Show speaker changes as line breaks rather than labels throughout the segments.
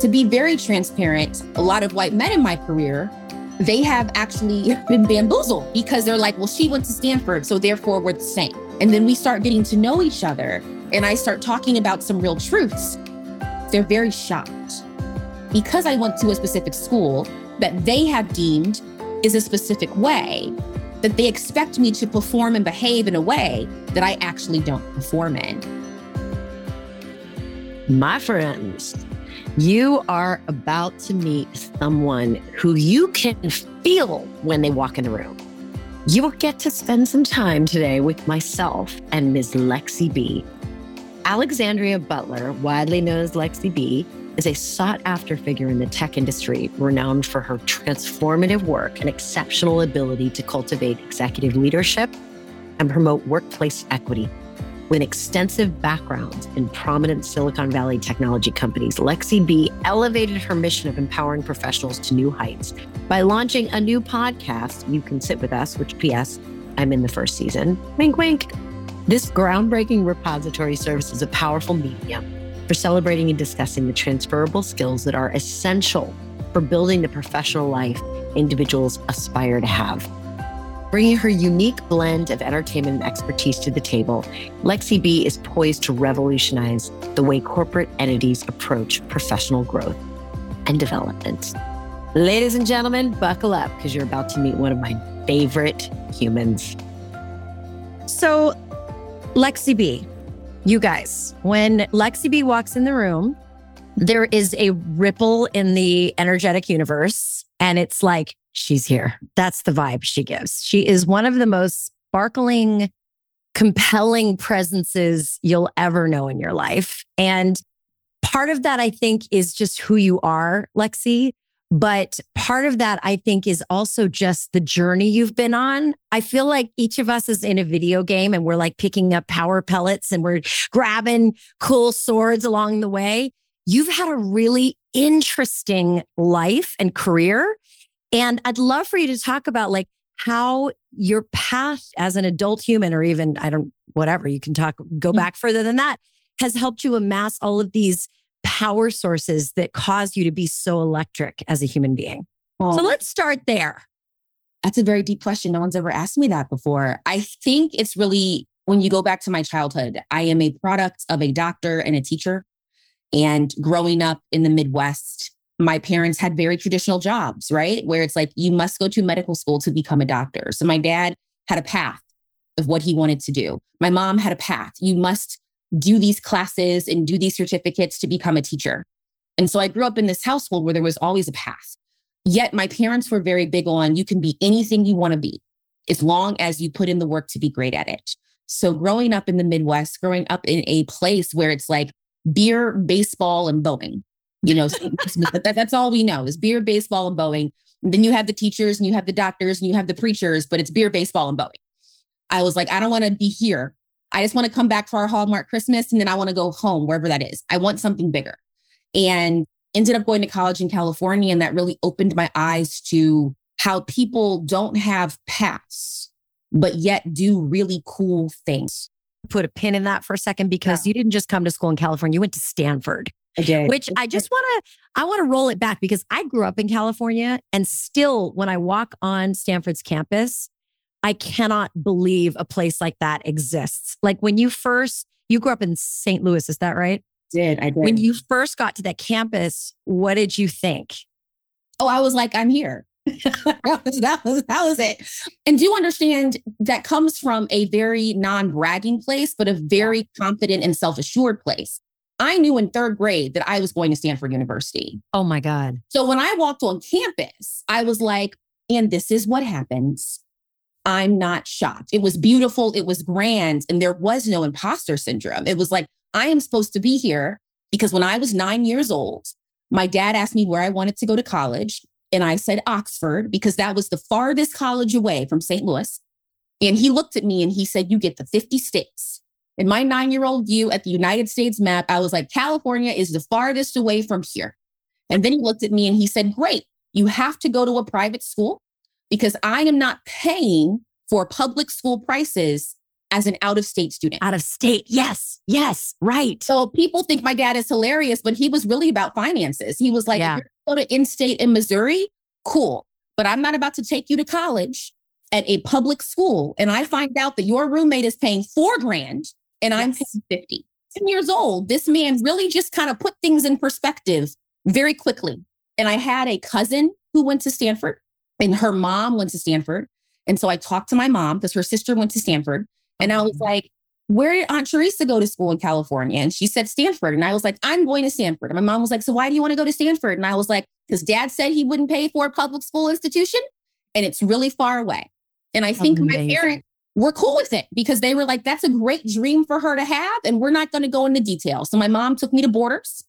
To be very transparent, a lot of white men in my career, they have actually been bamboozled because they're like, well, she went to Stanford, so therefore we're the same. And then we start getting to know each other and I start talking about some real truths. They're very shocked because I went to a specific school that they have deemed is a specific way that they expect me to perform and behave in a way that I actually don't perform in.
My friends, you are about to meet someone who you can feel when they walk in the room. You will get to spend some time today with myself and Ms. Lexi B. Alexandria Butler, widely known as Lexi B, is a sought after figure in the tech industry, renowned for her transformative work and exceptional ability to cultivate executive leadership and promote workplace equity. With extensive backgrounds in prominent Silicon Valley technology companies, Lexi B elevated her mission of empowering professionals to new heights by launching a new podcast, You Can Sit With Us, which, P.S., I'm in the first season. Wink, wink. This groundbreaking repository serves as a powerful medium for celebrating and discussing the transferable skills that are essential for building the professional life individuals aspire to have. Bringing her unique blend of entertainment and expertise to the table, Lexi B is poised to revolutionize the way corporate entities approach professional growth and development. Ladies and gentlemen, buckle up because you're about to meet one of my favorite humans.
So, Lexi B, you guys, when Lexi B walks in the room, there is a ripple in the energetic universe. And it's like, she's here. That's the vibe she gives. She is one of the most sparkling, compelling presences you'll ever know in your life. And part of that, I think, is just who you are, Lexi. But part of that, I think, is also just the journey you've been on. I feel like each of us is in a video game and we're like picking up power pellets and we're grabbing cool swords along the way. You've had a really interesting life and career. And I'd love for you to talk about like how your path as an adult human, or even, I don't, whatever, you can talk, go mm. back further than that, has helped you amass all of these power sources that cause you to be so electric as a human being? Well, so let's start there.
That's a very deep question. No one's ever asked me that before. I think it's really when you go back to my childhood, I am a product of a doctor and a teacher. And growing up in the Midwest, my parents had very traditional jobs, right? Where it's like you must go to medical school to become a doctor. So my dad had a path of what he wanted to do. My mom had a path. You must do these classes and do these certificates to become a teacher. And so I grew up in this household where there was always a path. Yet my parents were very big on you can be anything you want to be as long as you put in the work to be great at it. So growing up in the Midwest, growing up in a place where it's like beer, baseball, and Boeing, you know, that, that's all we know is beer, baseball, and Boeing. And then you have the teachers and you have the doctors and you have the preachers, but it's beer, baseball, and Boeing. I was like, I don't want to be here I just want to come back for our Hallmark Christmas and then I want to go home, wherever that is. I want something bigger. And ended up going to college in California. And that really opened my eyes to how people don't have paths, but yet do really cool things.
Put a pin in that for a second because yeah. you didn't just come to school in California, you went to Stanford.
I did.
Which I just want to, I want to roll it back because I grew up in California and still when I walk on Stanford's campus, I cannot believe a place like that exists. Like when you first, you grew up in St. Louis, is that right?
Did I did.
When you first got to that campus, what did you think?
Oh, I was like, I'm here. that, was, that, was, that was it. And do you understand that comes from a very non bragging place, but a very confident and self assured place. I knew in third grade that I was going to Stanford University.
Oh my God.
So when I walked on campus, I was like, and this is what happens I'm not shocked. It was beautiful. It was grand. And there was no imposter syndrome. It was like, I am supposed to be here because when I was nine years old, my dad asked me where I wanted to go to college. And I said Oxford because that was the farthest college away from St. Louis. And he looked at me and he said, You get the 50 states. In my nine year old view at the United States map, I was like, California is the farthest away from here. And then he looked at me and he said, Great, you have to go to a private school because I am not paying for public school prices as an out of state student.
Out of state. Yes. Yes. Right.
So people think my dad is hilarious, but he was really about finances. He was like,
Yeah.
going to in state in Missouri, cool. But I'm not about to take you to college at a public school. And I find out that your roommate is paying four grand and I'm 50. 10 years old. This man really just kind of put things in perspective very quickly. And I had a cousin who went to Stanford and her mom went to Stanford. And so I talked to my mom because her sister went to Stanford. And I was mm-hmm. like, where did Aunt Teresa go to school in California? And she said Stanford. And I was like, I'm going to Stanford. And my mom was like, so why do you want to go to Stanford? And I was like, because dad said he wouldn't pay for a public school institution and it's really far away. And I think my parents were cool with it because they were like, that's a great dream for her to have. And we're not going to go into detail. So my mom took me to Borders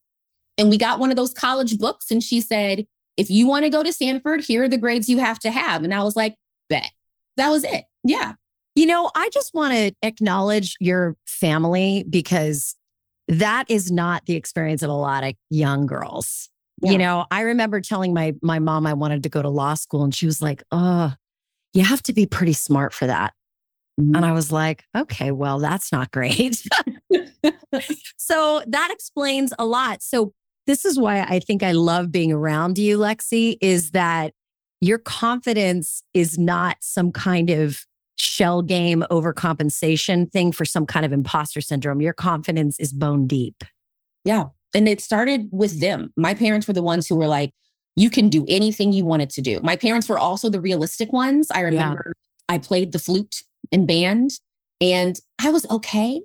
and we got one of those college books. And she said, if you want to go to Stanford, here are the grades you have to have. And I was like, bet. That was it. Yeah.
You know, I just want to acknowledge your family because that is not the experience of a lot of young girls.
Yeah.
You know, I remember telling my my mom I wanted to go to law school and she was like, "Oh, you have to be pretty smart for that."
Mhm.
And I was like, "Okay, well, that's not great." so that explains a lot. So this is why I think I love being around you, Lexi, is that your confidence is not some kind of shell game overcompensation thing for some kind of imposter syndrome. Your confidence is bone deep.
Yeah. And it started with them. My parents were the ones who were like, you can do anything you wanted to do. My parents were also the realistic ones. I remember I played the flute in band and I was okay.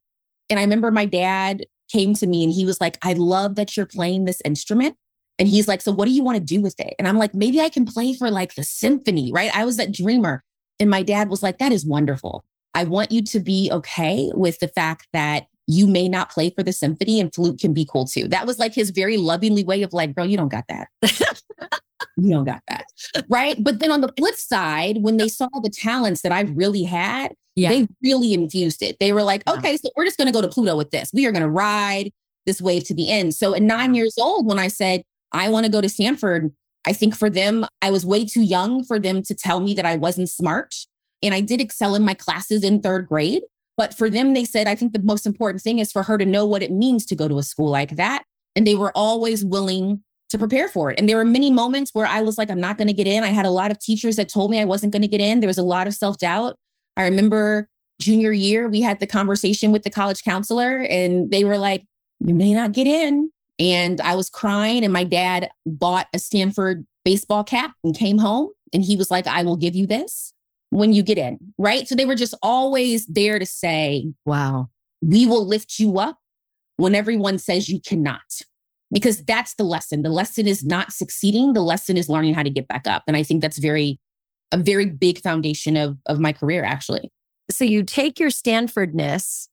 And I remember my dad came to me and he was like, I love that you're playing this instrument. And he's like, So what do you want to do with it? And I'm like, Maybe I can play for like the symphony, right? I was that dreamer. And my dad was like, That is wonderful. I want you to be okay with the fact that you may not play for the symphony and flute can be cool too. That was like his very lovingly way of like, girl, you don't got that. you don't got that. Right. But then on the flip side, when they saw the talents that I really had,
Yeah.
they really infused it. They were like, okay, so we're just going to go to Pluto with this. We are going to ride this wave to the end. So at nine years old, when I said, I want to go to Stanford, I think for them, I was way too young for them to tell me that I wasn't smart. And I did excel in my classes in third grade. But for them, they said, I think the most important thing is for her to know what it means to go to a school like that. And they were always willing to prepare for it. And there were many moments where I was like, I'm not going to get in. I had a lot of teachers that told me I wasn't going to get in. There was a lot of self doubt. I remember junior year, we had the conversation with the college counselor, and they were like, You may not get in. And I was crying, and my dad bought a Stanford baseball cap and came home. And he was like, I will give you this when you get in. Right. So they were just always there to say,
Wow.
we will lift you up when everyone says you cannot. Because that's the lesson. The lesson is not succeeding. The lesson is learning how to get back up. And I think that's very, a very big foundation of, of my career, actually.
So you take your Stanfordness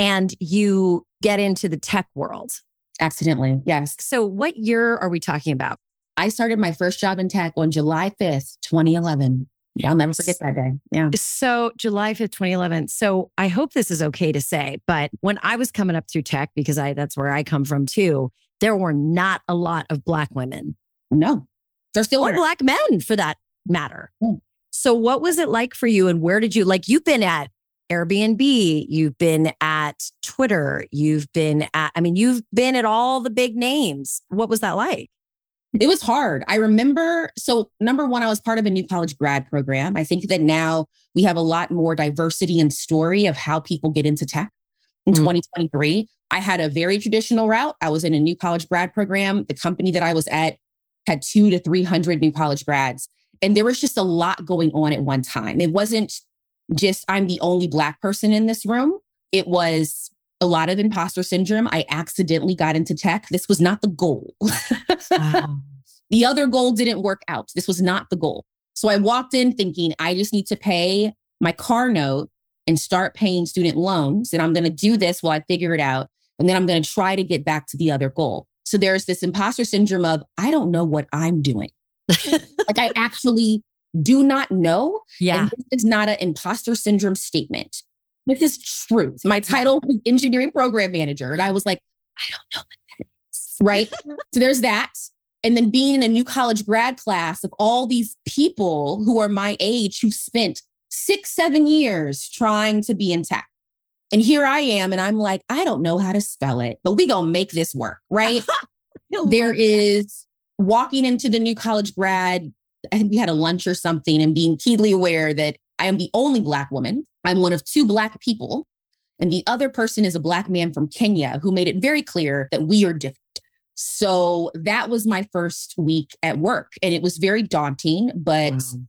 and you get into the tech world.
Accidentally. Yes.
So what year are we talking about?
I started my first job in tech on July 5th, 2011. Yeah, I'll never forget that day. Yeah.
So July 5th, 2011. So I hope this is okay to say, but when I was coming up through tech, because I that's where I come from too, there were not a lot of black women
No, they're still
or black men for that matter.
Hmm.
So what was it like for you and where did you like you've been at Airbnb, you've been at Twitter, you've been at I mean you've been at all the big names. What was that like?
It was hard. I remember. So, number one, I was part of a new college grad program. I think that now we have a lot more diversity and story of how people get into tech in
Mm.
2023. I had a very traditional route. I was in a new college grad program. The company that I was at had two to 300 new college grads. And there was just a lot going on at one time. It wasn't just I'm the only Black person in this room. It was a lot of imposter syndrome. I accidentally got into tech. This was not the goal. The other goal didn't work out. This was not the goal. So I walked in thinking I just need to pay my car note and start paying student loans. And I'm going to do this while I figure it out. And then I'm going to try to get back to the other goal. So there's this imposter syndrome of I don't know what I'm doing. like I actually do not know.
yeah.
And this is not an imposter syndrome statement. This is truth. My title was engineering program manager. And I was like, I don't know what that is. Right. so there's that. And then being in a new college grad class of all these people who are my age who spent six, seven years trying to be in tech. And here I am, and I'm like, I don't know how to spell it, but we gonna make this work, right? there is walking into the new college grad. I think we had a lunch or something, and being keenly aware that I am the only Black woman. I'm one of two Black people. And the other person is a Black man from Kenya who made it very clear that we are different. So that was my first week at work. And it was very daunting. But wow.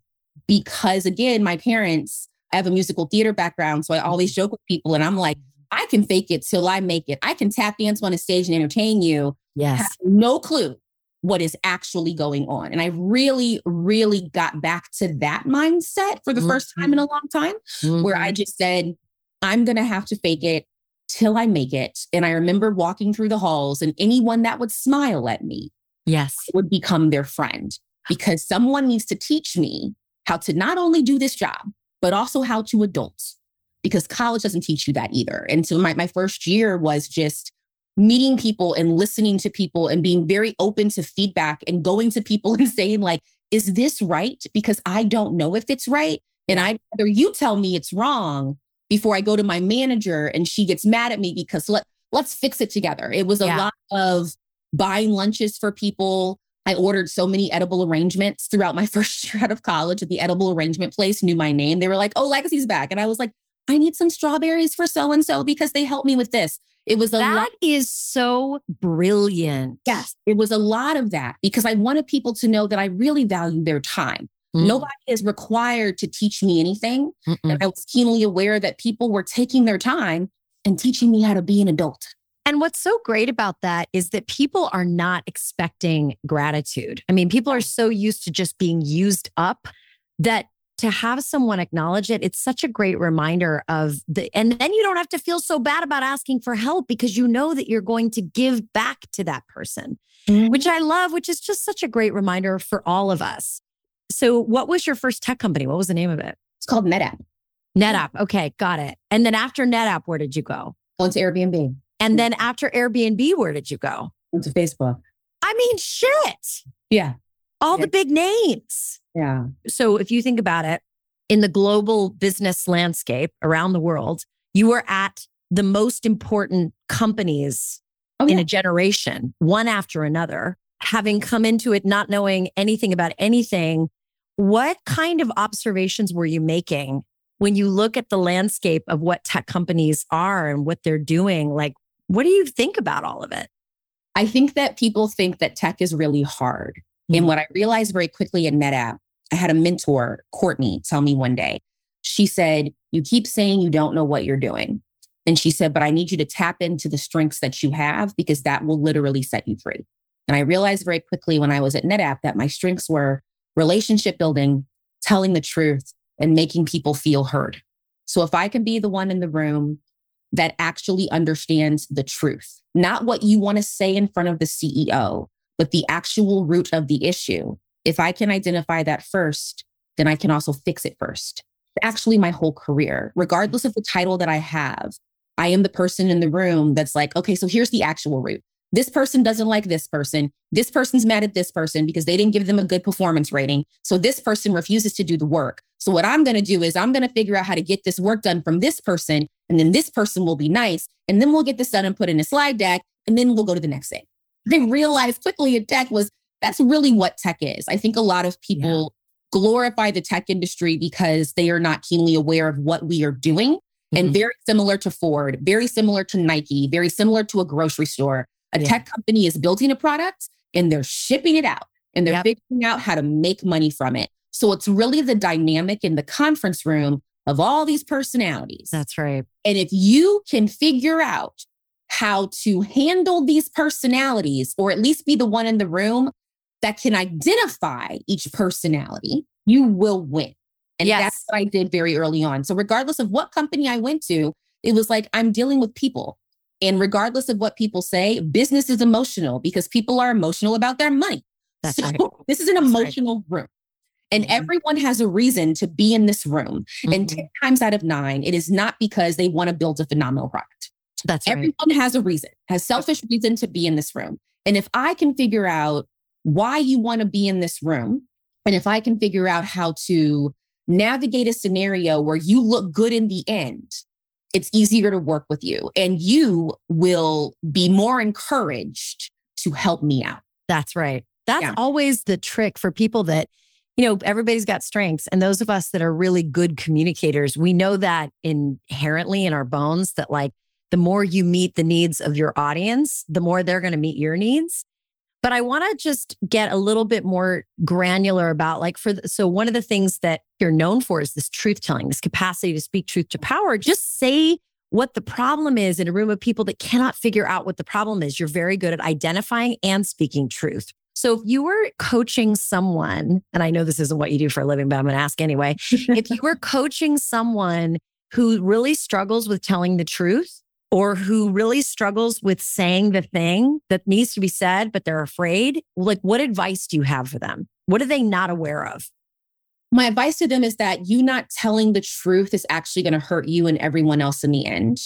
because, again, my parents, I have a musical theater background. So I always mm-hmm. joke with people and I'm like, I can fake it till I make it. I can tap dance on a stage and entertain you.
Yes.
no clue what is actually going on. And I really, really got back to that mindset for the mm-hmm. first time in a long time, mm-hmm. where I mm-hmm. just said, I'm going to have to fake it till I make it. And I remember walking through the halls and anyone that would smile at me
yes
would become their friend because someone needs to teach me how to not only do this job, but also how to adult because college doesn't teach you that either. And so my, my first year was just meeting people and listening to people and being very open to feedback and going to people and saying like, is this right? Because I don't know if it's right. And I'd rather you tell me it's wrong before I go to my manager and she gets mad at me because let, let's fix it together. It was a yeah. lot of buying lunches for people. I ordered so many edible arrangements throughout my first year out of college at the edible arrangement place, knew my name. They were like, oh, Lexi's back. And I was like, I need some strawberries for so and so because they helped me with this. It was a
that
lot.
is so brilliant.
Yes, it was a lot of that because I wanted people to know that I really value their time. Mm. Nobody is required to teach me anything. Mm-mm. And I was keenly aware that people were taking their time and teaching me how to be an adult.
And what's so great about that is that people are not expecting gratitude. I mean, people are so used to just being used up that to have someone acknowledge it, it's such a great reminder of the, and then you don't have to feel so bad about asking for help because you know that you're going to give back to that person, mm-hmm. which I love, which is just such a great reminder for all of us. So, what was your first tech company? What was the name of it?
It's called NetApp.
NetApp. Okay, got it. And then after NetApp, where did you go?
Went to Airbnb.
And then after Airbnb, where did you go?
Went to Facebook.
I mean, shit.
Yeah.
All yeah. the big names.
Yeah.
So if you think about it, in the global business landscape around the world, you are at the most important companies oh, yeah. in a generation, one after another. Having come into it not knowing anything about anything, what kind of observations were you making when you look at the landscape of what tech companies are and what they're doing? Like, what do you think about all of it?
I think that people think that tech is really hard. Mm-hmm. And what I realized very quickly in NetApp I had a mentor, Courtney, tell me one day, she said, You keep saying you don't know what you're doing. And she said, But I need you to tap into the strengths that you have because that will literally set you free. And I realized very quickly when I was at NetApp that my strengths were relationship building, telling the truth, and making people feel heard. So if I can be the one in the room that actually understands the truth, not what you want to say in front of the CEO, but the actual root of the issue, if I can identify that first, then I can also fix it first. Actually, my whole career, regardless of the title that I have, I am the person in the room that's like, okay, so here's the actual root. This person doesn't like this person. This person's mad at this person because they didn't give them a good performance rating. So this person refuses to do the work. So what I'm going to do is I'm going to figure out how to get this work done from this person. And then this person will be nice. And then we'll get this done and put in a slide deck. And then we'll go to the next thing. They realized quickly in tech was that's really what tech is. I think a lot of people yeah. glorify the tech industry because they are not keenly aware of what we are doing. Mm-hmm. And very similar to Ford, very similar to Nike, very similar to a grocery store. A yeah. tech company is building a product and they're shipping it out and they're yep. figuring out how to make money from it. So it's really the dynamic in the conference room of all these personalities.
That's right.
And if you can figure out how to handle these personalities, or at least be the one in the room that can identify each personality, you will win. And yes. that's what I did very early on. So, regardless of what company I went to, it was like I'm dealing with people. And regardless of what people say, business is emotional because people are emotional about their money. That's so, right. this is an that's emotional right. room. And mm-hmm. everyone has a reason to be in this room. Mm-hmm. And 10 times out of nine, it is not because they want to build a phenomenal product.
That's
Everyone
right.
has a reason, has selfish reason to be in this room. And if I can figure out why you want to be in this room. And if I can figure out how to navigate a scenario where you look good in the end, it's easier to work with you and you will be more encouraged to help me out.
That's right. That's yeah. always the trick for people that, you know, everybody's got strengths. And those of us that are really good communicators, we know that inherently in our bones that like the more you meet the needs of your audience, the more they're going to meet your needs. But I want to just get a little bit more granular about like for the, so one of the things that you're known for is this truth telling, this capacity to speak truth to power. Just say what the problem is in a room of people that cannot figure out what the problem is. You're very good at identifying and speaking truth. So if you were coaching someone, and I know this isn't what you do for a living, but I'm going to ask anyway. if you were coaching someone who really struggles with telling the truth, or who really struggles with saying the thing that needs to be said, but they're afraid, like what advice do you have for them? What are they not aware of?
My advice to them is that you not telling the truth is actually going to hurt you and everyone else in the end.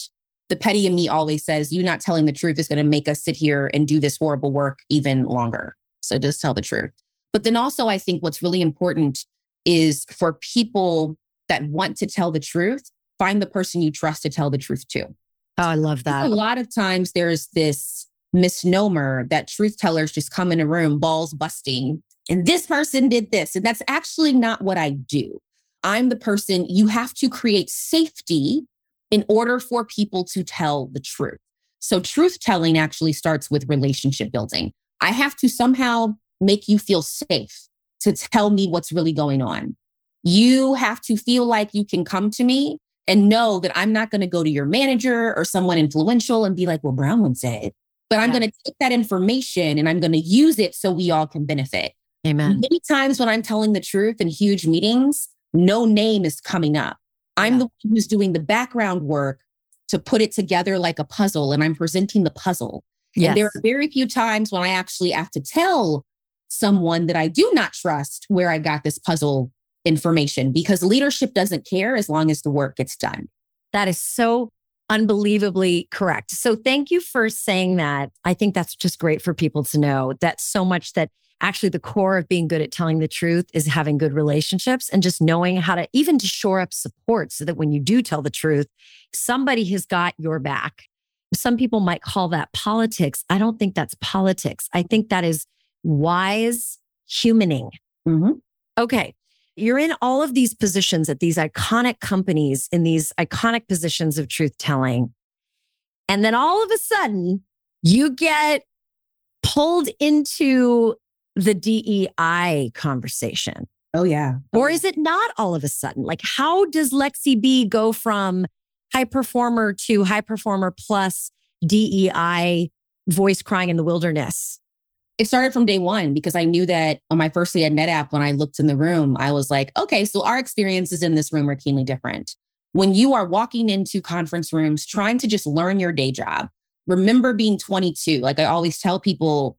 The petty in me always says, you not telling the truth is going to make us sit here and do this horrible work even longer. So just tell the truth. But then also, I think what's really important is for people that want to tell the truth, find the person you trust to tell the truth to.
Oh, I love that.
A lot of times there's this misnomer that truth tellers just come in a room, balls busting, and this person did this. And that's actually not what I do. I'm the person you have to create safety in order for people to tell the truth. So, truth telling actually starts with relationship building. I have to somehow make you feel safe to tell me what's really going on. You have to feel like you can come to me and know that I'm not going to go to your manager or someone influential and be like, well, Brown said, but I'm yeah. going to take that information and I'm going to use it so we all can benefit.
Amen.
Many times when I'm telling the truth in huge meetings, no name is coming up. I'm the one who's doing the background work to put it together like a puzzle and I'm presenting the puzzle. Yes. And there are very few times when I actually have to tell someone that I do not trust where I got this puzzle information because leadership doesn't care as long as the work gets done.
That is so unbelievably correct. So thank you for saying that. I think that's just great for people to know that so much that actually the core of being good at telling the truth is having good relationships and just knowing how to even to shore up support so that when you do tell the truth, somebody has got your back. Some people might call that politics. I don't think that's politics. I think that is wise humaning. Mm-hmm. Okay you're in all of these positions at these iconic companies in these iconic positions of truth telling. And then all of a sudden, you get pulled into the DEI conversation.
Oh, yeah.
Or is it not all of a sudden? Like, how does Lexi B go from high performer to high performer plus DEI voice crying in the wilderness?
It started from day one because I knew that on my first day at NetApp, when I looked in the room, I was like, okay, so our experiences in this room are keenly different. When you are walking into conference rooms trying to just learn your day job, remember being 22. Like I always tell people,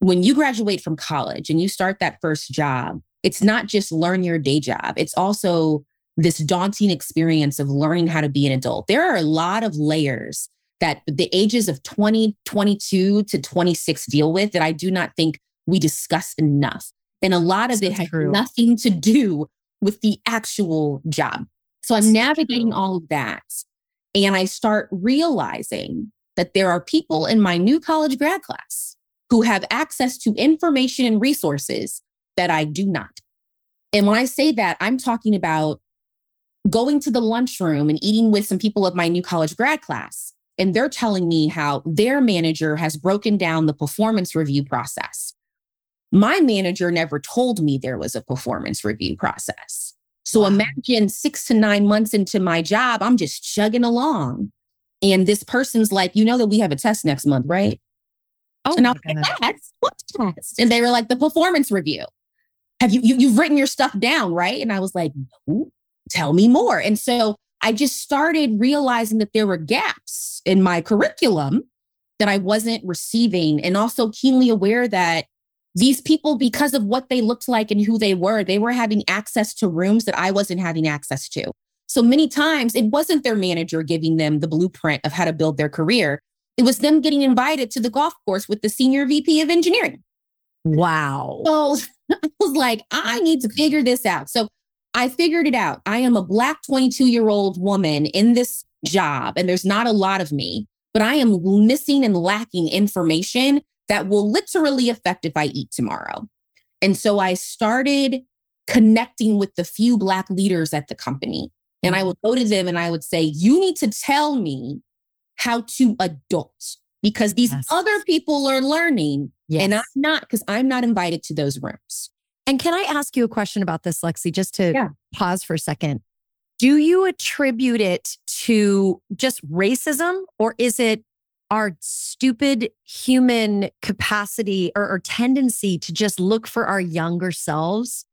when you graduate from college and you start that first job, it's not just learn your day job, it's also this daunting experience of learning how to be an adult. There are a lot of layers that the ages of 20, 22 to 26 deal with that I do not think we discuss enough. And a lot of That's it has true. nothing to do with the actual job. So I'm navigating all of that. And I start realizing that there are people in my new college grad class who have access to information and resources that I do not. And when I say that, I'm talking about going to the lunchroom and eating with some people of my new college grad class and they're telling me how their manager has broken down the performance review process. My manager never told me there was a performance review process. So imagine six to nine months into my job, I'm just chugging along. And this person's like, you know that we have a test next month, right? Oh, and I was like, test? What test? And they were like, the performance review. Have you, you you've written your stuff down, right? And I was like, no, tell me more. And so I just started realizing that there were gaps in my curriculum that I wasn't receiving, and also keenly aware that these people, because of what they looked like and who they were, they were having access to rooms that I wasn't having access to. So many times it wasn't their manager giving them the blueprint of how to build their career. It was them getting invited to the golf course with the senior VP of engineering.
Wow.
So I was like, I need to figure this out. So I figured it out. I am a Black 22 year old woman in this job and there's not a lot of me, but I am missing and lacking information that will literally affect if I eat tomorrow. And so I started connecting with the few Black leaders at the company. And I would go to them and I would say, You need to tell me how to adult because these yes. other people are learning yes. and I'm not because I'm not invited to those rooms.
And can I ask you a question about this, Lexi, just to yeah. pause for a second? Do you attribute it to just racism or is it our stupid human capacity or, or tendency to just look for our younger selves?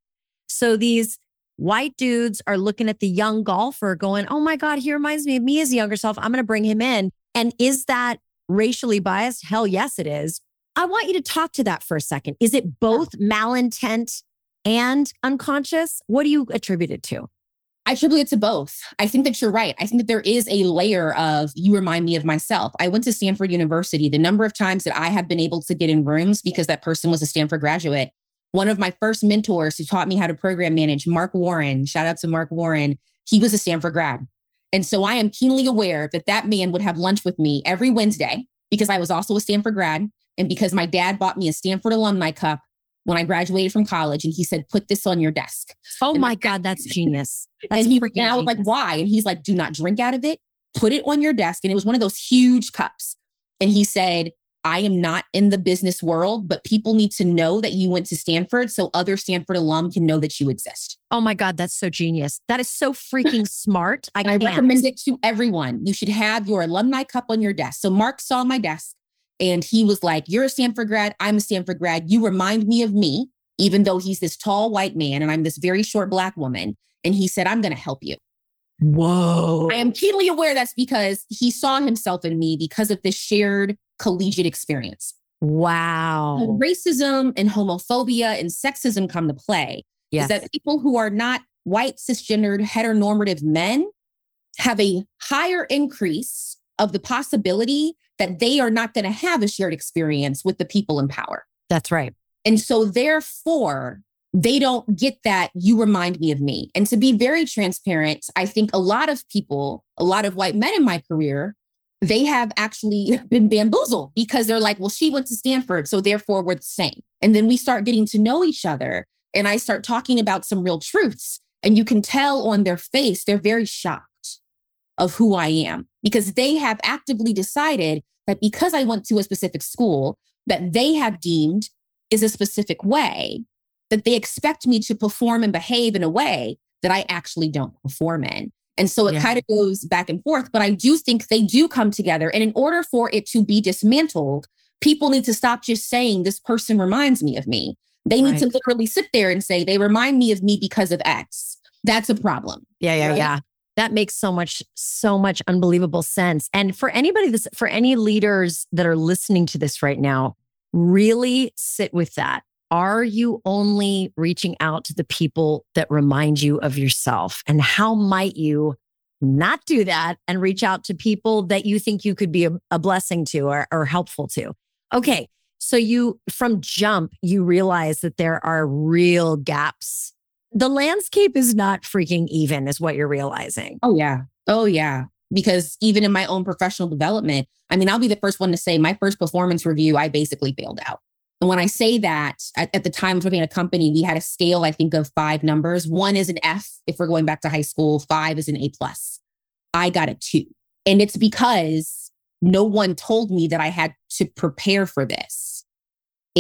So these white dudes are looking at the young golfer going, oh my God, he reminds me of me as a younger self. I'm going to bring him in. And is that racially biased? Hell yes, it is. I want you to talk to that for a second. Is it both malintent and unconscious? What do you attribute it to?
I attribute it to both. I think that you're right. I think that there is a layer of you remind me of myself. I went to Stanford University. The number of times that I have been able to get in rooms because that person was a Stanford graduate. One of my first mentors who taught me how to program manage, Mark Warren, shout out to Mark Warren, he was a Stanford grad. And so I am keenly aware that that man would have lunch with me every Wednesday because I was also a Stanford grad and because my dad bought me a Stanford alumni cup when I graduated from college. And he said, put this on your desk.
Oh and my God, that's genius.
That's and he and I was like, why? And he's like, do not drink out of it. Put it on your desk. And it was one of those huge cups. And he said, I am not in the business world, but people need to know that you went to Stanford so other Stanford alum can know that you exist.
Oh my God, that's so genius. That is so freaking smart.
I, I recommend it to everyone. You should have your alumni cup on your desk. So Mark saw my desk and he was like, You're a Stanford grad. I'm a Stanford grad. You remind me of me, even though he's this tall white man and I'm this very short black woman. And he said, I'm going to help you.
Whoa.
I am keenly aware that's because he saw himself in me because of this shared collegiate experience.
Wow.
When racism and homophobia and sexism come to play. Yes. Is that people who are not white, cisgendered, heteronormative men have a higher increase of the possibility that they are not going to have a shared experience with the people in power.
That's right.
And so, therefore, they don't get that you remind me of me. And to be very transparent, I think a lot of people, a lot of white men in my career, they have actually been bamboozled because they're like, well, she went to Stanford. So therefore, we're the same. And then we start getting to know each other. And I start talking about some real truths. And you can tell on their face, they're very shocked of who I am because they have actively decided that because I went to a specific school that they have deemed is a specific way, that they expect me to perform and behave in a way that I actually don't perform in. And so it yeah. kind of goes back and forth, but I do think they do come together. And in order for it to be dismantled, people need to stop just saying, this person reminds me of me. They need right. to literally sit there and say, they remind me of me because of X. That's a problem.
Yeah, yeah, right? yeah. That makes so much, so much unbelievable sense. And for anybody this, for any leaders that are listening to this right now, really sit with that. Are you only reaching out to the people that remind you of yourself? And how might you not do that and reach out to people that you think you could be a, a blessing to or, or helpful to? Okay. So you, from jump, you realize that there are real gaps. The landscape is not freaking even, is what you're realizing.
Oh, yeah. Oh, yeah. Because even in my own professional development, I mean, I'll be the first one to say my first performance review, I basically failed out. And when I say that, at, at the time of working at a company, we had a scale, I think, of five numbers. One is an F if we're going back to high school, five is an A plus. I got a two. And it's because no one told me that I had to prepare for this.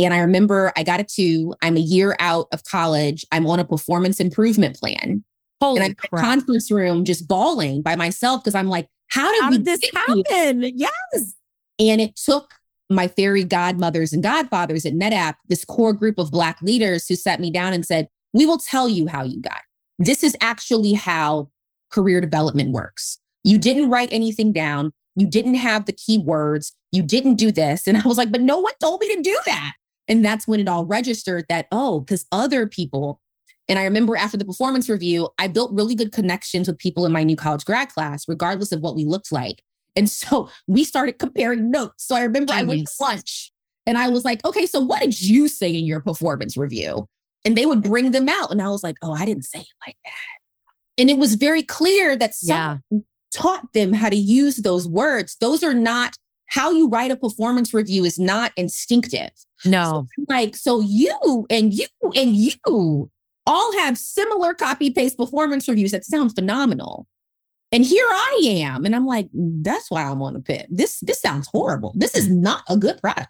And I remember I got a two. I'm a year out of college. I'm on a performance improvement plan.
Holy
and I'm
crap.
in the conference room just bawling by myself because I'm like, how did,
how did this happen? Yes.
And it took my fairy godmothers and godfathers at NetApp, this core group of Black leaders who sat me down and said, We will tell you how you got. This is actually how career development works. You didn't write anything down. You didn't have the keywords. You didn't do this. And I was like, But no one told me to do that. And that's when it all registered that, oh, because other people, and I remember after the performance review, I built really good connections with people in my new college grad class, regardless of what we looked like. And so we started comparing notes. So I remember I went to lunch and I was like, okay, so what did you say in your performance review? And they would bring them out. And I was like, oh, I didn't say it like that. And it was very clear that some, yeah. taught them how to use those words. Those are not how you write a performance review is not instinctive.
No.
So, like, so you and you and you all have similar copy paste performance reviews that sound phenomenal. And here I am. And I'm like, that's why I'm on the PIP. This this sounds horrible. This is not a good product.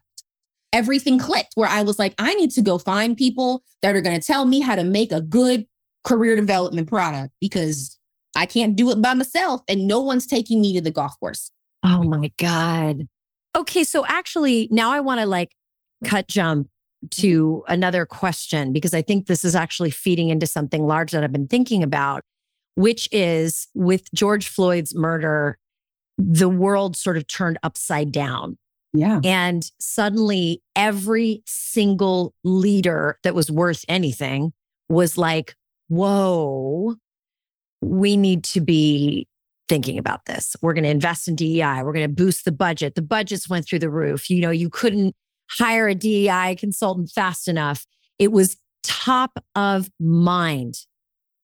Everything clicked where I was like, I need to go find people that are going to tell me how to make a good career development product because I can't do it by myself and no one's taking me to the golf course.
Oh my God. Okay. So actually, now I want to like cut jump mm-hmm. to another question because I think this is actually feeding into something large that I've been thinking about, which is with George Floyd's murder, the world sort of turned upside down.
Yeah.
And suddenly every single leader that was worth anything was like, whoa, we need to be thinking about this. We're going to invest in DEI. We're going to boost the budget. The budgets went through the roof. You know, you couldn't hire a DEI consultant fast enough. It was top of mind.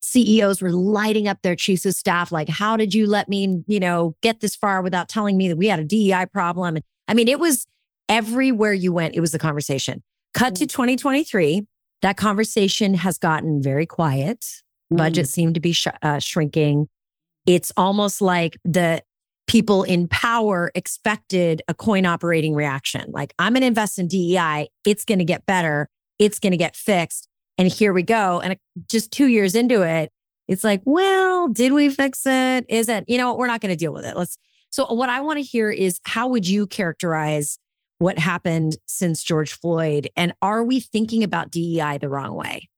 CEOs were lighting up their chiefs of staff like, how did you let me, you know, get this far without telling me that we had a DEI problem? I mean, it was everywhere you went, it was the conversation. Cut to 2023, that conversation has gotten very quiet. Budgets seem to be sh- uh, shrinking. It's almost like the people in power expected a coin operating reaction. Like, I'm going to invest in DEI. It's going to get better. It's going to get fixed. And here we go. And just two years into it, it's like, well, did we fix it? Is it, you know, we're not going to deal with it. Let's. So, what I want to hear is how would you characterize what happened since George Floyd? And are we thinking about DEI the wrong way?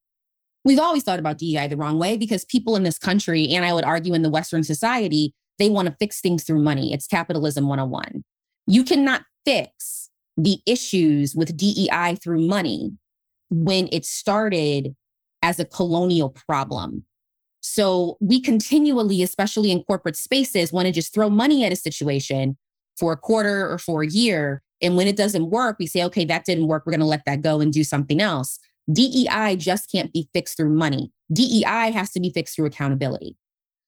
We've always thought about DEI the wrong way because people in this country, and I would argue in the Western society, they want to fix things through money. It's capitalism 101. You cannot fix the issues with DEI through money when it started as a colonial problem. So we continually, especially in corporate spaces, want to just throw money at a situation for a quarter or for a year. And when it doesn't work, we say, okay, that didn't work. We're going to let that go and do something else. DEI just can't be fixed through money. DEI has to be fixed through accountability.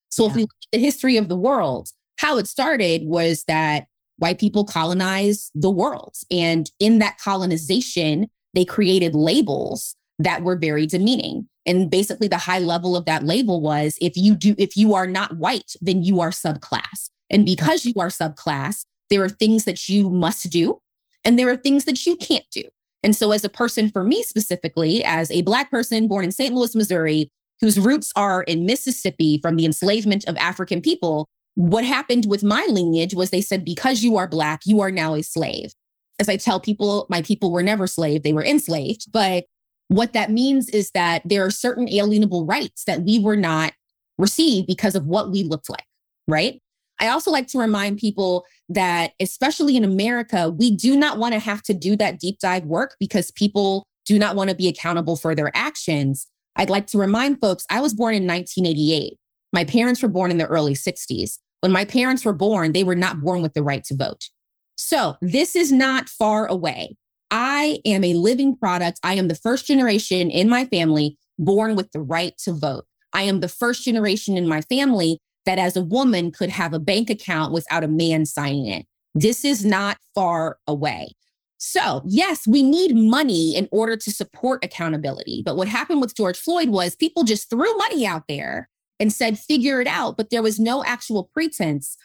So yeah. if we look at the history of the world, how it started was that white people colonized the world. And in that colonization, they created labels that were very demeaning. And basically the high level of that label was if you do if you are not white, then you are subclass. And because you are subclass, there are things that you must do and there are things that you can't do. And so as a person for me specifically as a black person born in St. Louis, Missouri, whose roots are in Mississippi from the enslavement of African people, what happened with my lineage was they said because you are black, you are now a slave. As I tell people, my people were never slave, they were enslaved, but what that means is that there are certain alienable rights that we were not received because of what we looked like, right? I also like to remind people that, especially in America, we do not want to have to do that deep dive work because people do not want to be accountable for their actions. I'd like to remind folks I was born in 1988. My parents were born in the early 60s. When my parents were born, they were not born with the right to vote. So this is not far away. I am a living product. I am the first generation in my family born with the right to vote. I am the first generation in my family that as a woman could have a bank account without a man signing it. This is not far away. So, yes, we need money in order to support accountability. But what happened with George Floyd was people just threw money out there and said, figure it out. But there was no actual pretense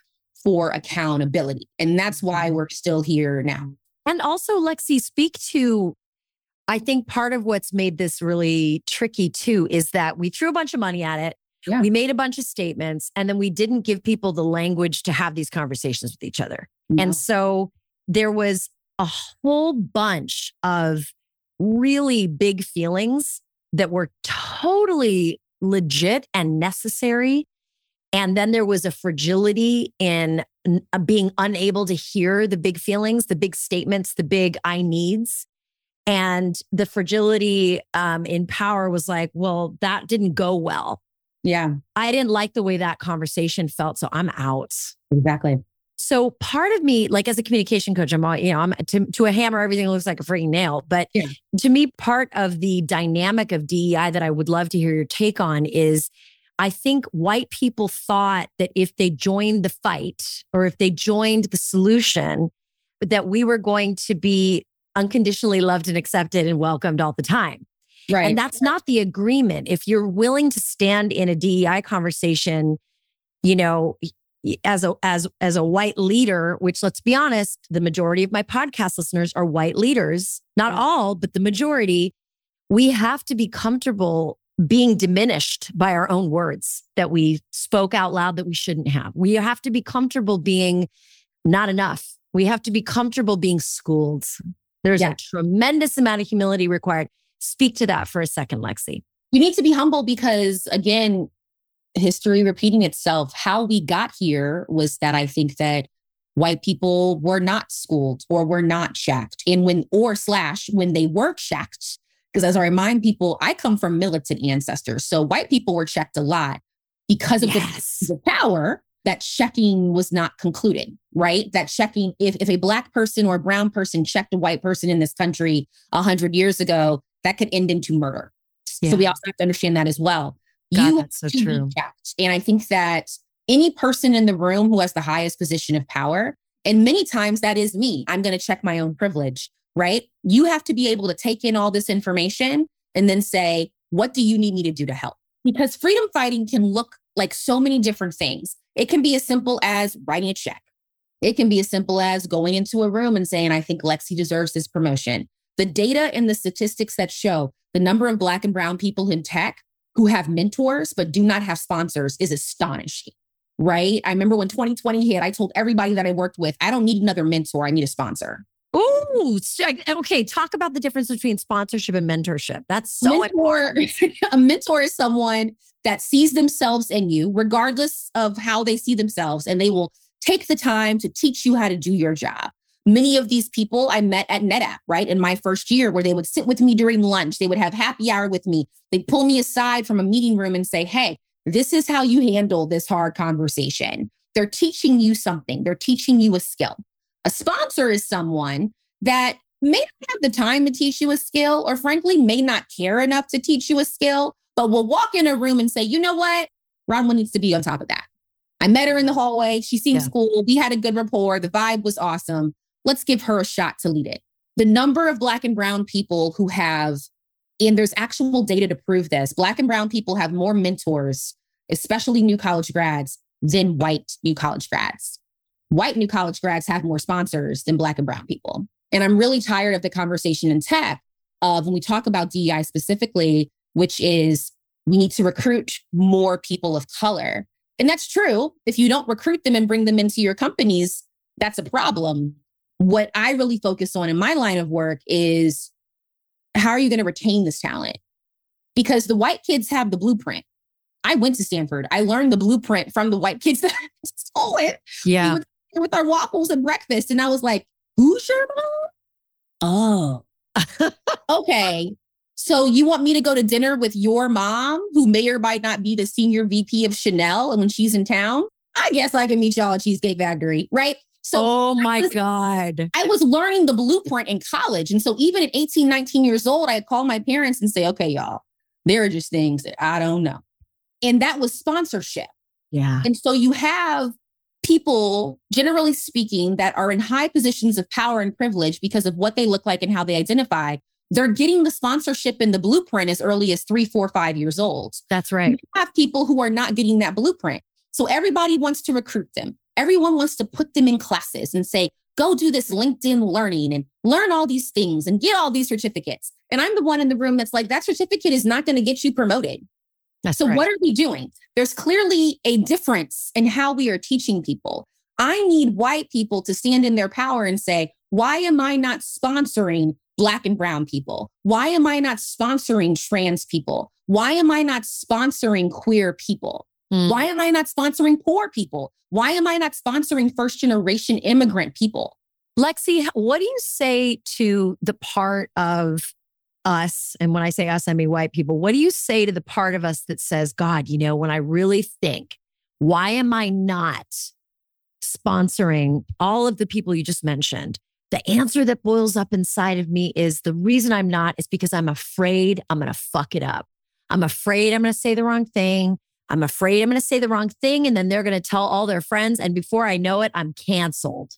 for accountability. And that's why mm-hmm. we're still here now.
And also, Lexi, speak to I think part of what's made this really tricky too is that we threw a bunch of money at it. Yeah. We made a bunch of statements and then we didn't give people the language to have these conversations with each other. No. And so there was a whole bunch of really big feelings that were totally legit and necessary. And then there was a fragility in uh, being unable to hear the big feelings, the big statements, the big I needs. And the fragility um, in power was like, well, that didn't go well.
Yeah.
I didn't like the way that conversation felt. So I'm out.
Exactly.
So part of me, like as a communication coach, I'm all, you know, I'm to, to a hammer, everything looks like a freaking nail. But yeah. to me, part of the dynamic of DEI that I would love to hear your take on is I think white people thought that if they joined the fight or if they joined the solution, that we were going to be unconditionally loved and accepted and welcomed all the time.
Right.
And that's not the agreement. If you're willing to stand in a DEI conversation, you know, as a as as a white leader, which let's be honest, the majority of my podcast listeners are white leaders, not mm. all, but the majority, we have to be comfortable being diminished by our own words that we spoke out loud that we shouldn't have. We have to be comfortable being not enough. We have to be comfortable being schooled. There's yeah. a tremendous amount of humility required. Speak to that for a second, Lexi.
You need to be humble because, again, history repeating itself. How we got here was that I think that white people were not schooled or were not shacked. And when, or slash, when they were shacked, because as I remind people, I come from militant ancestors. So white people were checked a lot because of yes. the, the power that checking was not concluded, right? That checking, if, if a black person or a brown person checked a white person in this country a hundred years ago, that could end into murder. Yeah. So we also have to understand that as well.
God, you that's so true.
And I think that any person in the room who has the highest position of power, and many times that is me, I'm going to check my own privilege, right? You have to be able to take in all this information and then say, what do you need me to do to help? Because freedom fighting can look like so many different things. It can be as simple as writing a check. It can be as simple as going into a room and saying, I think Lexi deserves this promotion. The data and the statistics that show the number of Black and Brown people in tech who have mentors but do not have sponsors is astonishing, right? I remember when 2020 hit, I told everybody that I worked with, I don't need another mentor, I need a sponsor.
Oh, okay. Talk about the difference between sponsorship and mentorship. That's so
mentor, a mentor is someone that sees themselves in you, regardless of how they see themselves, and they will take the time to teach you how to do your job. Many of these people I met at NetApp, right? In my first year, where they would sit with me during lunch, they would have happy hour with me. They'd pull me aside from a meeting room and say, Hey, this is how you handle this hard conversation. They're teaching you something, they're teaching you a skill. A sponsor is someone that may not have the time to teach you a skill, or frankly, may not care enough to teach you a skill, but will walk in a room and say, you know what? Bronwyn needs to be on top of that. I met her in the hallway. She seemed yeah. cool. We had a good rapport. The vibe was awesome let's give her a shot to lead it. The number of Black and Brown people who have, and there's actual data to prove this, Black and Brown people have more mentors, especially new college grads, than white new college grads. White new college grads have more sponsors than Black and Brown people. And I'm really tired of the conversation in tech of when we talk about DEI specifically, which is we need to recruit more people of color. And that's true. If you don't recruit them and bring them into your companies, that's a problem what I really focus on in my line of work is how are you going to retain this talent? Because the white kids have the blueprint. I went to Stanford. I learned the blueprint from the white kids that stole it.
Yeah.
We with our waffles and breakfast. And I was like, who's your mom? Oh. okay. So you want me to go to dinner with your mom, who may or might not be the senior VP of Chanel, and when she's in town? I guess I can meet y'all at Cheesecake Factory, right?
So Oh my I was, God.
I was learning the blueprint in college. And so even at 18, 19 years old, I'd call my parents and say, okay, y'all, there are just things that I don't know. And that was sponsorship.
Yeah.
And so you have people, generally speaking, that are in high positions of power and privilege because of what they look like and how they identify. They're getting the sponsorship and the blueprint as early as three, four, five years old.
That's right. You
have people who are not getting that blueprint. So everybody wants to recruit them. Everyone wants to put them in classes and say, go do this LinkedIn learning and learn all these things and get all these certificates. And I'm the one in the room that's like, that certificate is not going to get you promoted. That's so, right. what are we doing? There's clearly a difference in how we are teaching people. I need white people to stand in their power and say, why am I not sponsoring Black and Brown people? Why am I not sponsoring trans people? Why am I not sponsoring queer people? Mm. Why am I not sponsoring poor people? Why am I not sponsoring first generation immigrant people?
Lexi, what do you say to the part of us? And when I say us, I mean white people. What do you say to the part of us that says, God, you know, when I really think, why am I not sponsoring all of the people you just mentioned? The answer that boils up inside of me is the reason I'm not is because I'm afraid I'm going to fuck it up. I'm afraid I'm going to say the wrong thing. I'm afraid I'm going to say the wrong thing. And then they're going to tell all their friends. And before I know it, I'm canceled.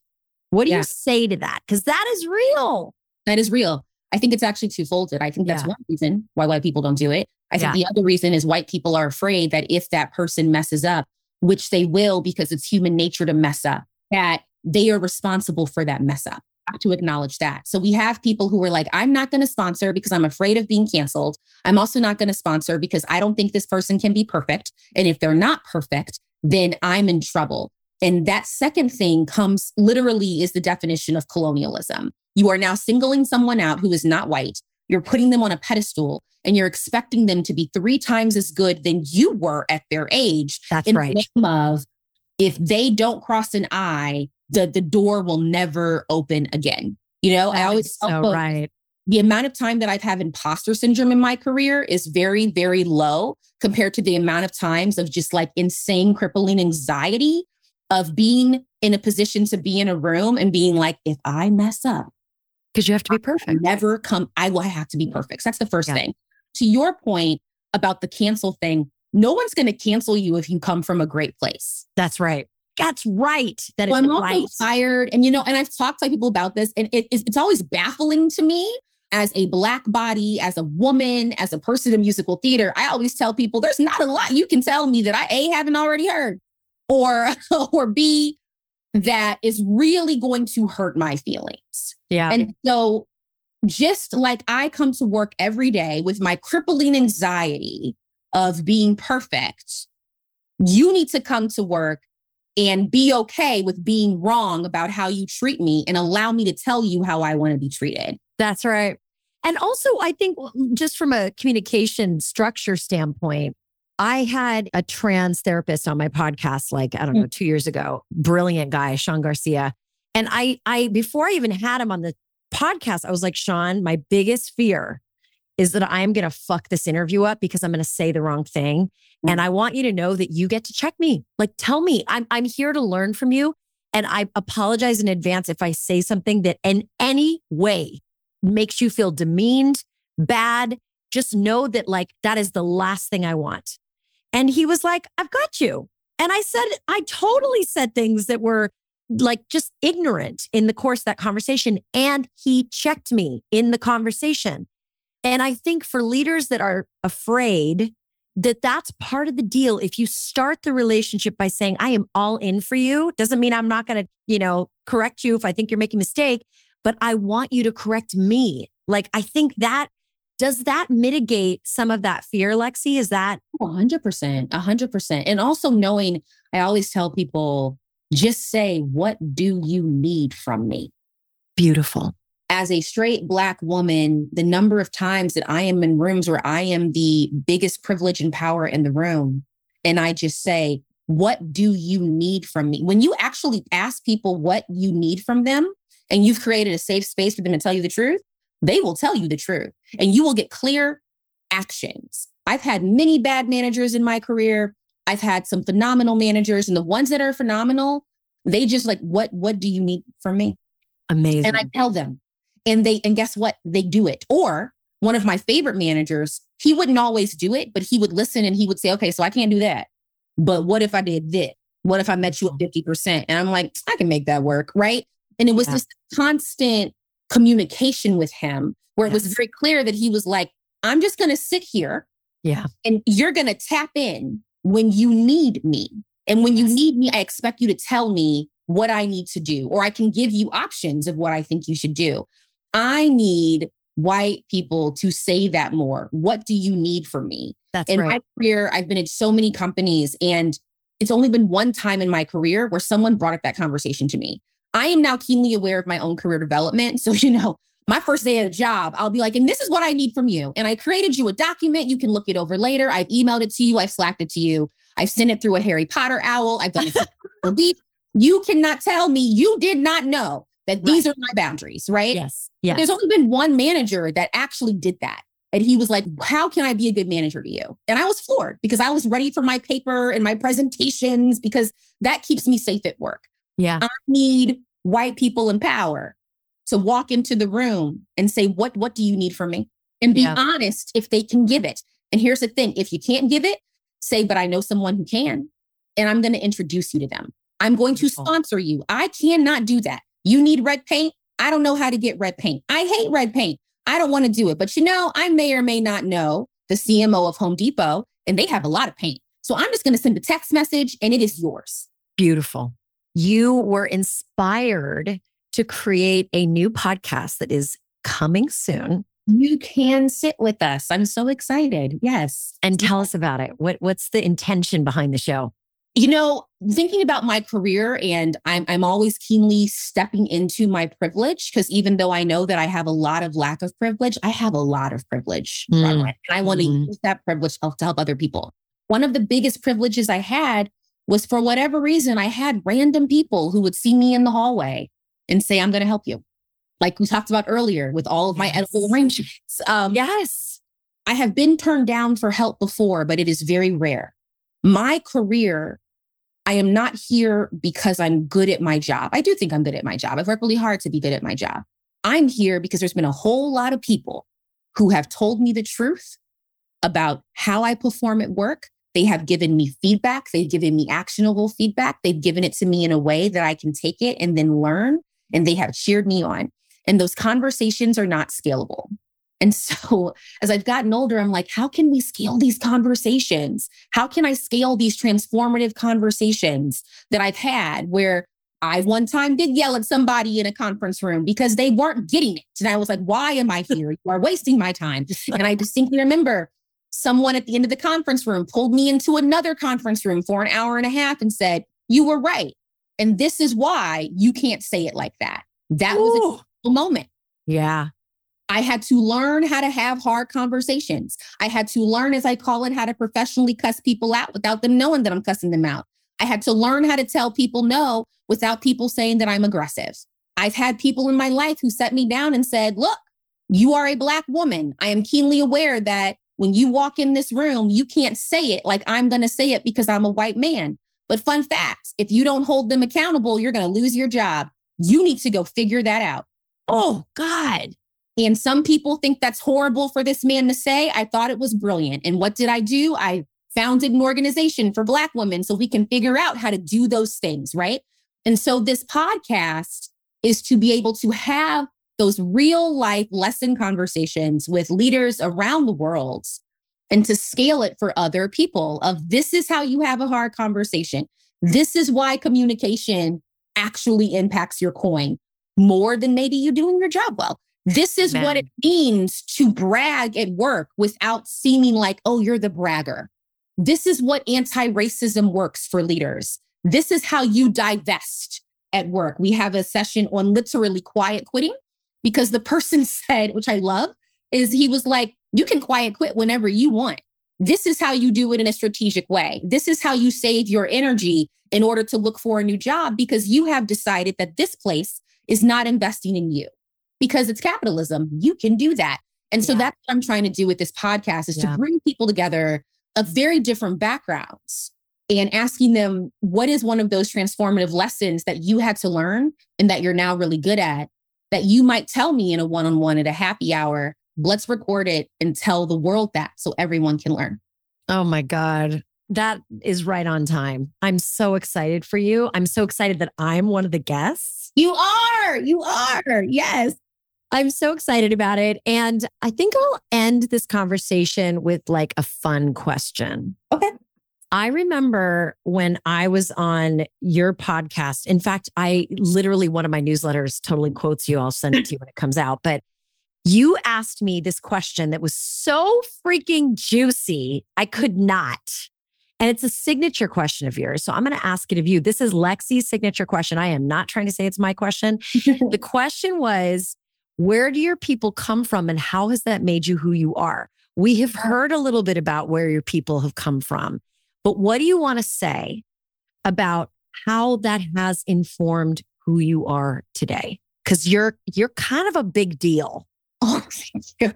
What do
Yeah.
you say to that? Because that is real.
That is real. I think it's actually twofolded. I think that's
Yeah.
one reason why white people don't do it. I think the other reason is white people are afraid that if that person messes up, which they will because it's human nature to mess up, that they are responsible for that mess up. To acknowledge that. So we have people who are like, I'm not going to sponsor because I'm afraid of being canceled. I'm also not going to sponsor because I don't think this person can be perfect. And if they're not perfect, then I'm in trouble. And that second thing comes literally is the definition of colonialism. You are now singling someone out who is not white. You're putting them on a pedestal and you're expecting them to be three times as good than you were at their age.
That's right.
the of if they don't cross an I, the, the door will never open again. You know, I always
so
folks,
right.
the amount of time that I've had imposter syndrome in my career is very, very low compared to the amount of times of just like insane, crippling anxiety of being in a position to be in a room and being like, if I mess up,
Because you have to be perfect.
never come, I will have to be perfect. So that's the first
Yeah.
thing. To your point about the cancel thing, no one's going to cancel you if you come from a great place.
That's right. That's right. That
Well, I'm also
right.
tired. And, you know, and I've talked to people about this, and it, it's, it's always baffling to me as a Black body, as a woman, as a person in musical theater. I always tell people there's not a lot you can tell me that I A, haven't already heard, or, or B, that is really going to hurt my feelings.
Yeah.
And so, just like I come to work every day with my crippling anxiety of being perfect, you need to come to work and be okay with being wrong about how you treat me and allow me to tell you how I want to be treated.
That's right. And also, I think just from a communication structure standpoint, I had a trans therapist on my podcast, like, I don't mm. know, two years ago. Brilliant guy, Sean Garcia. And I, I, before I even had him on the podcast, I was like, Sean, my biggest fear is that I'm going to fuck this interview up because I'm going to say the wrong thing. Mm. And I want you to know that you get to check me. Like, tell me, I'm, I'm here to learn from you. And I apologize in advance if I say something that in any way makes you feel demeaned, bad. Just know that, like, that is the last thing I want. And he was like, I've got you. And I said, I totally said things that were like just ignorant in the course of that conversation. And he checked me in the conversation. And I think for leaders that are afraid that that's part of the deal. If you start the relationship by saying, I am all in for you, doesn't mean I'm not going to, you know, correct you if I think you're making a mistake, but I want you to correct me. Like, I think that does that mitigate some of that fear, Lexi? Is that
Oh, 100%. 100%. And also knowing, I always tell people just say, What do you need from me?
beautiful?
As a straight black woman, the number of times that I am in rooms where I am the biggest privilege and power in the room, and I just say, What do you need from me? When you actually ask people what you need from them, and you've created a safe space for them to tell you the truth, they will tell you the truth, and you will get clear actions. I've had many bad managers in my career. I've had some phenomenal managers, and the ones that are phenomenal, they just like, What, what do you need from me?
Amazing.
and I tell them. And they and guess what? They do it. Or one of my favorite managers, he wouldn't always do it, but he would listen and he would say, "Okay, so I can't do that. But what if I did this? What if I met you at 50%?" And I'm like, "I can make that work, right?" And it was
Yeah.
this constant communication with him where it was very clear that he was like, "I'm just going to sit here
yeah.
and you're going to tap in when you need me. And when you need me, I expect you to tell me what I need to do, or I can give you options of what I think you should do. I need white people to say that more. What do you need from me?
That's
In
right.
my career, I've been in so many companies, and it's only been one time in my career where someone brought up that conversation to me. I am now keenly aware of my own career development. So, you know, my first day at a job, I'll be like, and this is what I need from you. And I created you a document. You can look it over later. I've emailed it to you. I've slacked it to you. I've sent it through a Harry Potter owl. I've done it. You cannot tell me you did not know that these are my boundaries, right?
yes. Yes.
There's only been one manager that actually did that. And he was like, How can I be a good manager to you? And I was floored because I was ready for my paper and my presentations because that keeps me safe at work.
yeah.
I need white people in power to walk into the room and say, What, what do you need from me? And be
Yeah.
honest if they can give it. And here's the thing if you can't give it, say, but I know someone who can, and I'm going to introduce you to them. I'm going to sponsor you. I cannot do that. You need red paint. I don't know how to get red paint. I hate red paint. I don't want to do it. But you know, I may or may not know the CMO of Home Depot, and they have a lot of paint. So I'm just going to send a text message and it is yours.
Beautiful. You were inspired to create a new podcast that is coming soon.
You can sit with us. I'm so excited. Yes.
And tell us about it. What what's the intention behind the show?
You know, thinking about my career and I'm I'm always keenly stepping into my privilege because even though I know that I have a lot of lack of privilege, I have a lot of privilege. Mm. And I want to mm. use that privilege to help other people. One of the biggest privileges I had was for whatever reason, I had random people who would see me in the hallway and say, I'm going to help you. Like we talked about earlier with all of my yes. edible arrangements.
Um, yes.
I have been turned down for help before, but it is very rare. My career I am not here because I'm good at my job. I do think I'm good at my job. I've worked really hard to be good at my job. I'm here because there's been a whole lot of people who have told me the truth about how I perform at work. They have given me feedback. They've given me actionable feedback. They've given it to me in a way that I can take it and then learn. And they have cheered me on. And those conversations are not scalable. And so as I've gotten older, I'm like, how can we scale these conversations? How can I scale these transformative conversations that I've had where I one time did yell at somebody in a conference room because they weren't getting it. And I was like, why am I here? You are wasting my time. And I distinctly remember someone at the end of the conference room pulled me into another conference room for an hour and a half and said, you were right. And this is why you can't say it like that. That Ooh. was a moment.
Yeah.
I had to learn how to have hard conversations. I had to learn, as I call it, how to professionally cuss people out without them knowing that I'm cussing them out. I had to learn how to tell people no without people saying that I'm aggressive. I've had people in my life who set me down and said, Look, you are a Black woman. I am keenly aware that when you walk in this room, you can't say it like I'm going to say it because I'm a white man. But fun fact if you don't hold them accountable, you're going to lose your job. You need to go figure that out.
Oh, God.
And some people think that's horrible for this man to say. I thought it was brilliant. And what did I do? I founded an organization for Black women so we can figure out how to do those things, right? And so this podcast is to be able to have those real life lesson conversations with leaders around the world and to scale it for other people of this is how you have a hard conversation. This is why communication actually impacts your coin more than maybe you doing your job well. This is Man. what it means to brag at work without seeming like, oh, you're the bragger. This is what anti racism works for leaders. This is how you divest at work. We have a session on literally quiet quitting because the person said, which I love, is he was like, you can quiet quit whenever you want. This is how you do it in a strategic way. This is how you save your energy in order to look for a new job because you have decided that this place is not investing in you because it's capitalism. You can do that. And so yeah. that's what I'm trying to do with this podcast is yeah. to bring people together of very different backgrounds and asking them what is one of those transformative lessons that you had to learn and that you're now really good at that you might tell me in a one-on-one at a happy hour. Let's record it and tell the world that so everyone can learn.
Oh my God. That is right on time. I'm so excited for you. I'm so excited that I'm one of the guests.
You are. You are. Yes.
I'm so excited about it. And I think I'll end this conversation with like a fun question.
Okay.
I remember when I was on your podcast. In fact, I literally, one of my newsletters totally quotes you. I'll send it to you when it comes out. But you asked me this question that was so freaking juicy. I could not. And it's a signature question of yours. So I'm going to ask it of you. This is Lexi's signature question. I am not trying to say it's my question. the question was where do your people come from and how has that made you who you are? We have heard a little bit about where your people have come from, but what do you want to say about how that has informed who you are today? Because you're you're kind of a big deal.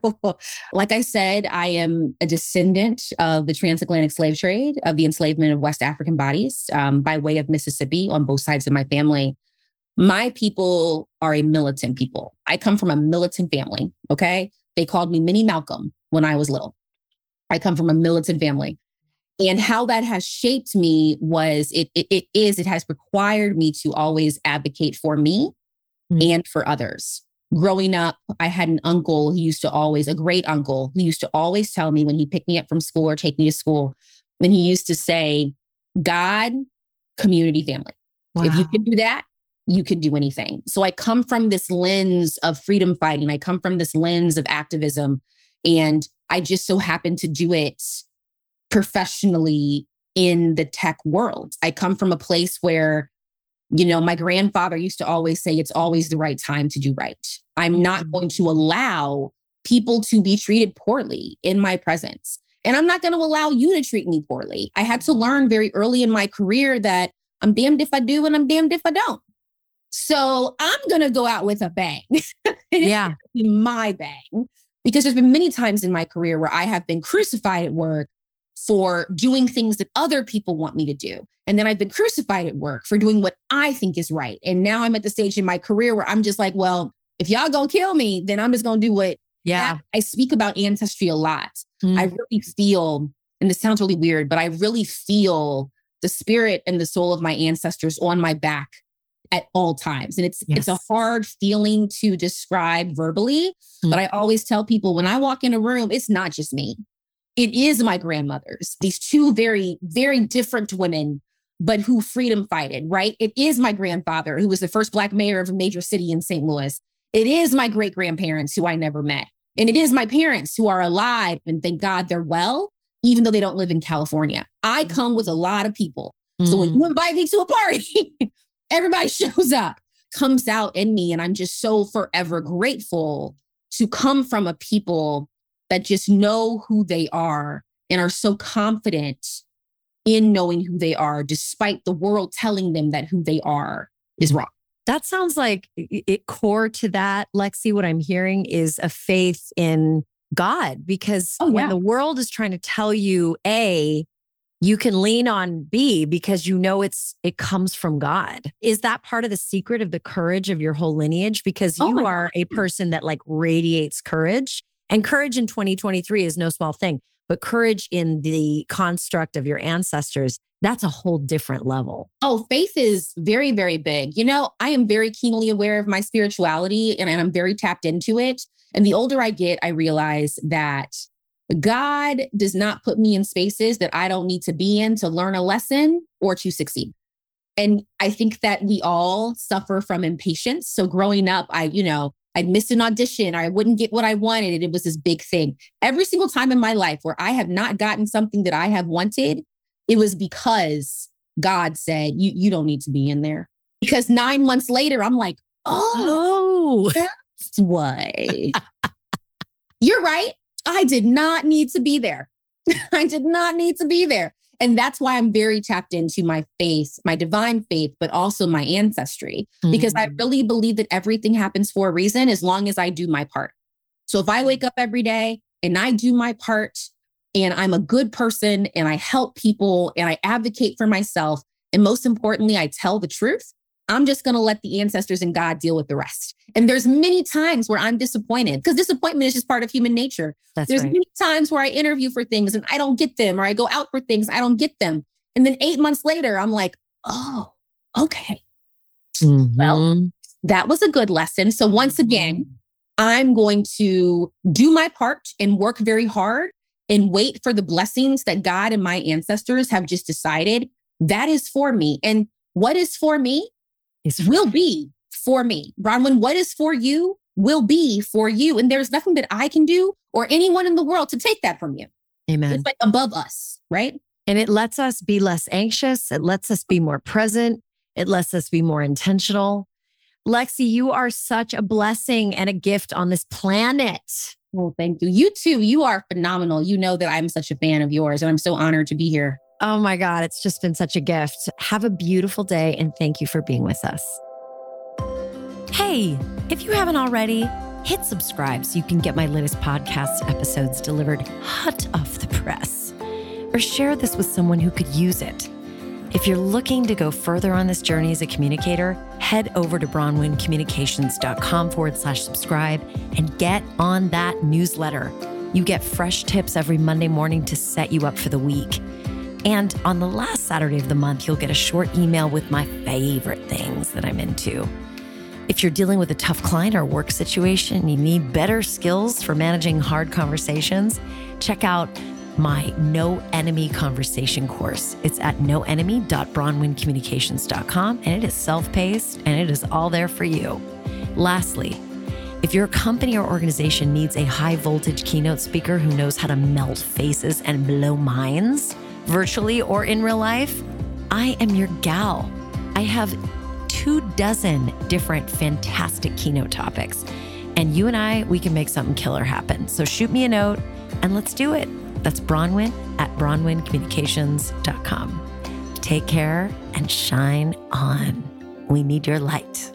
Oh, like I said, I am a descendant of the transatlantic slave trade, of the enslavement of West African bodies um, by way of Mississippi on both sides of my family. My people are a militant people. I come from a militant family. Okay. They called me Minnie Malcolm when I was little. I come from a militant family. And how that has shaped me was it, it, it is, it has required me to always advocate for me mm. and for others. Growing up, I had an uncle who used to always, a great uncle, who used to always tell me when he picked me up from school or take me to school, and he used to say, God, community, family. Wow. If you can do that, you can do anything. So I come from this lens of freedom fighting. I come from this lens of activism. And I just so happen to do it professionally in the tech world. I come from a place where, you know, my grandfather used to always say it's always the right time to do right. I'm not mm-hmm. going to allow people to be treated poorly in my presence. And I'm not going to allow you to treat me poorly. I had to learn very early in my career that I'm damned if I do and I'm damned if I don't. So I'm going to go out with a bang.
yeah.
my bang. Because there's been many times in my career where I have been crucified at work for doing things that other people want me to do. And then I've been crucified at work for doing what I think is right. And now I'm at the stage in my career where I'm just like, well, if y'all gonna kill me, then I'm just gonna do what.
Yeah.
I speak about ancestry a lot. Mm. I really feel, and this sounds really weird, but I really feel the spirit and the soul of my ancestors on my back at all times. And it's yes. it's a hard feeling to describe verbally, mm. but I always tell people when I walk in a room, it's not just me. It is my grandmothers. These two very very different women but who freedom fighted, right? It is my grandfather who was the first black mayor of a major city in St. Louis. It is my great grandparents who I never met. And it is my parents who are alive and thank God they're well, even though they don't live in California. I mm. come with a lot of people. So when you mm. invite me to a party, everybody shows up, comes out in me. And I'm just so forever grateful to come from a people that just know who they are and are so confident in knowing who they are, despite the world telling them that who they are is wrong.
That sounds like it core to that, Lexi. What I'm hearing is a faith in God, because oh, yeah. when the world is trying to tell you A, you can lean on B because you know it's it comes from God. Is that part of the secret of the courage of your whole lineage? Because oh you oh are God. a person that like radiates courage. And courage in 2023 is no small thing, but courage in the construct of your ancestors, that's a whole different level.
Oh, faith is very, very big. You know, I am very keenly aware of my spirituality and I'm very tapped into it. And the older I get, I realize that God does not put me in spaces that I don't need to be in to learn a lesson or to succeed. And I think that we all suffer from impatience. So growing up, I, you know, I'd miss an audition or I wouldn't get what I wanted. And It was this big thing. Every single time in my life where I have not gotten something that I have wanted, it was because God said, you, you don't need to be in there. Because nine months later, I'm like, oh, that's why. You're right. I did not need to be there. I did not need to be there. And that's why I'm very tapped into my faith, my divine faith, but also my ancestry, mm-hmm. because I mm. really believe that everything happens for a reason as long as I do my part. So if I wake up every day and I do my part and I'm a good person and I help people and I advocate for myself, and most importantly, I tell the truth, I'm just going to let the ancestors and God deal with the rest. And there's many times where I'm disappointed because disappointment is just part of human nature. That's there's right. many times where I interview for things and I don't get them, or I go out for things, I don't get them. And then eight months later, I'm like, oh, okay. Mm-hmm. Well, that was a good lesson. So once again, I'm going to do my part and work very hard and wait for the blessings that God and my ancestors have just decided that is for me. And what is for me is will be for me. Bronwyn, what is for you will be for you. And there's nothing that I can do or anyone in the world to take that from you.
Amen.
It's like above us, right?
And it lets us be less anxious. It lets us be more present. It lets us be more intentional. Lexi, you are such a blessing and a gift on this planet.
Well, thank you. You too. You are phenomenal. You know that I'm such a fan of yours, and I'm so honored to be here.
Oh my God, it's just been such a gift. Have a beautiful day, and thank you for being with us. Hey, if you haven't already, hit subscribe so you can get my latest podcast episodes delivered hot off the press. Or share this with someone who could use it. If you're looking to go further on this journey as a communicator, head over to bronwyncommunications.com forward slash subscribe and get on that newsletter. You get fresh tips every Monday morning to set you up for the week. And on the last Saturday of the month, you'll get a short email with my favorite things that I'm into. If you're dealing with a tough client or work situation, you need better skills for managing hard conversations, check out my No Enemy Conversation course. It's at noenemy.bronwyncommunications.com and it is self paced and it is all there for you. Lastly, if your company or organization needs a high voltage keynote speaker who knows how to melt faces and blow minds, virtually or in real life, I am your gal. I have two dozen different fantastic keynote topics. And you and I, we can make something killer happen. So shoot me a note and let's do it. That's Bronwyn at bronwyncommunications.com. Take care and shine on. We need your light.